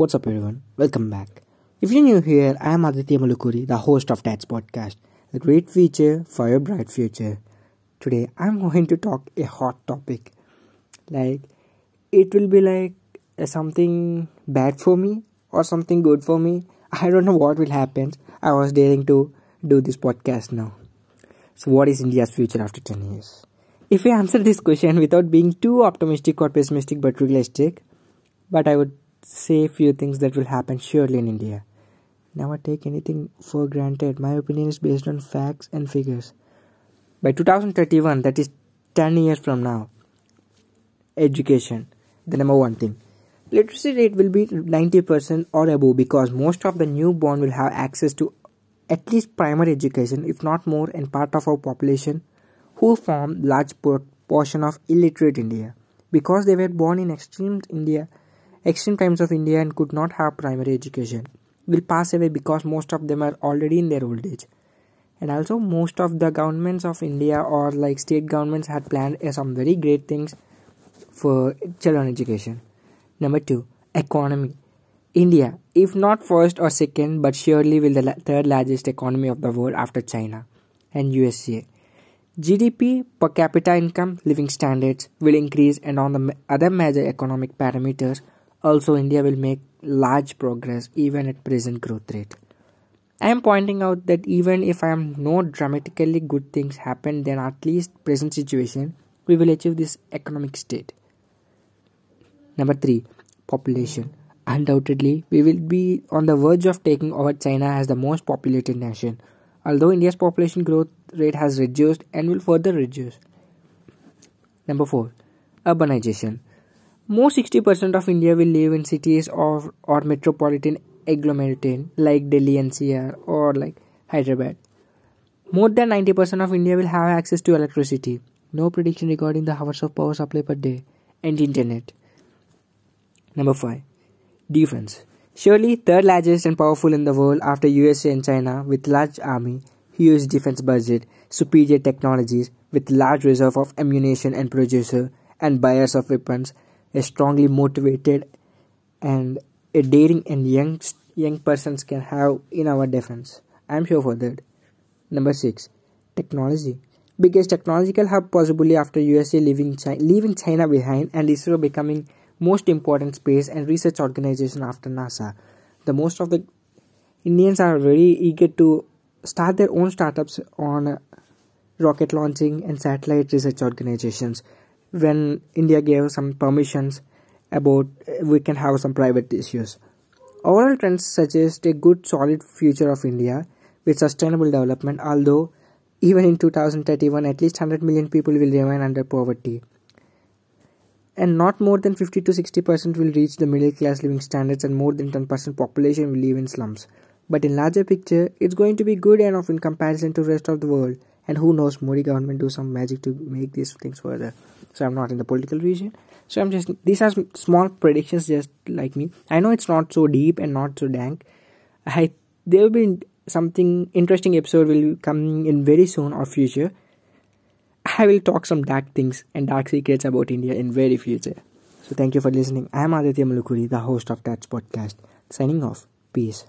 What's up, everyone? Welcome back. If you're new here, I am Aditya Malukuri, the host of Tats Podcast, a great feature for your bright future. Today, I'm going to talk a hot topic. Like, it will be like uh, something bad for me or something good for me. I don't know what will happen. I was daring to do this podcast now. So, what is India's future after 10 years? If I answer this question without being too optimistic or pessimistic but realistic, but I would say few things that will happen surely in India. Never take anything for granted. My opinion is based on facts and figures. By 2031, that is 10 years from now, education, the number one thing. Literacy rate will be 90% or above because most of the newborn will have access to at least primary education, if not more, and part of our population who form large portion of illiterate India because they were born in extreme India extreme times of India and could not have primary education will pass away because most of them are already in their old age. And also, most of the governments of India or like state governments had planned uh, some very great things for children education. Number two, economy. India, if not first or second, but surely will the third largest economy of the world after China and USA. GDP per capita income, living standards will increase, and on the other major economic parameters, also, India will make large progress even at present growth rate. I am pointing out that even if I am no dramatically good things happen, then at least present situation we will achieve this economic state. Number three, population. Undoubtedly, we will be on the verge of taking over China as the most populated nation. Although India's population growth rate has reduced and will further reduce. Number four, urbanization. More 60% of India will live in cities or, or metropolitan agglomerates like Delhi NCR or like Hyderabad. More than 90% of India will have access to electricity. No prediction regarding the hours of power supply per day and internet. Number 5. Defense. Surely third largest and powerful in the world after USA and China with large army, huge defense budget, superior technologies with large reserve of ammunition and producer and buyers of weapons a strongly motivated and a daring and young young persons can have in our defense. I am sure for that. Number six, technology. Biggest technological hub possibly after USA leaving China, leaving China behind and ISRO becoming most important space and research organization after NASA. The most of the Indians are very eager to start their own startups on rocket launching and satellite research organizations when India gave some permissions about we can have some private issues. Overall trends suggest a good solid future of India with sustainable development although even in 2031 at least 100 million people will remain under poverty. And not more than 50 to 60 percent will reach the middle class living standards and more than 10 percent population will live in slums. But in larger picture it's going to be good enough in comparison to rest of the world. And who knows modi government do some magic to make these things further so i'm not in the political region. So i'm just these are small predictions just like me. I know it's not so deep and not so dank. I there will be something interesting episode will come in very soon or future. I will talk some dark things and dark secrets about india in very future. So thank you for listening. I am aditya malukuri the host of Tats podcast signing off. Peace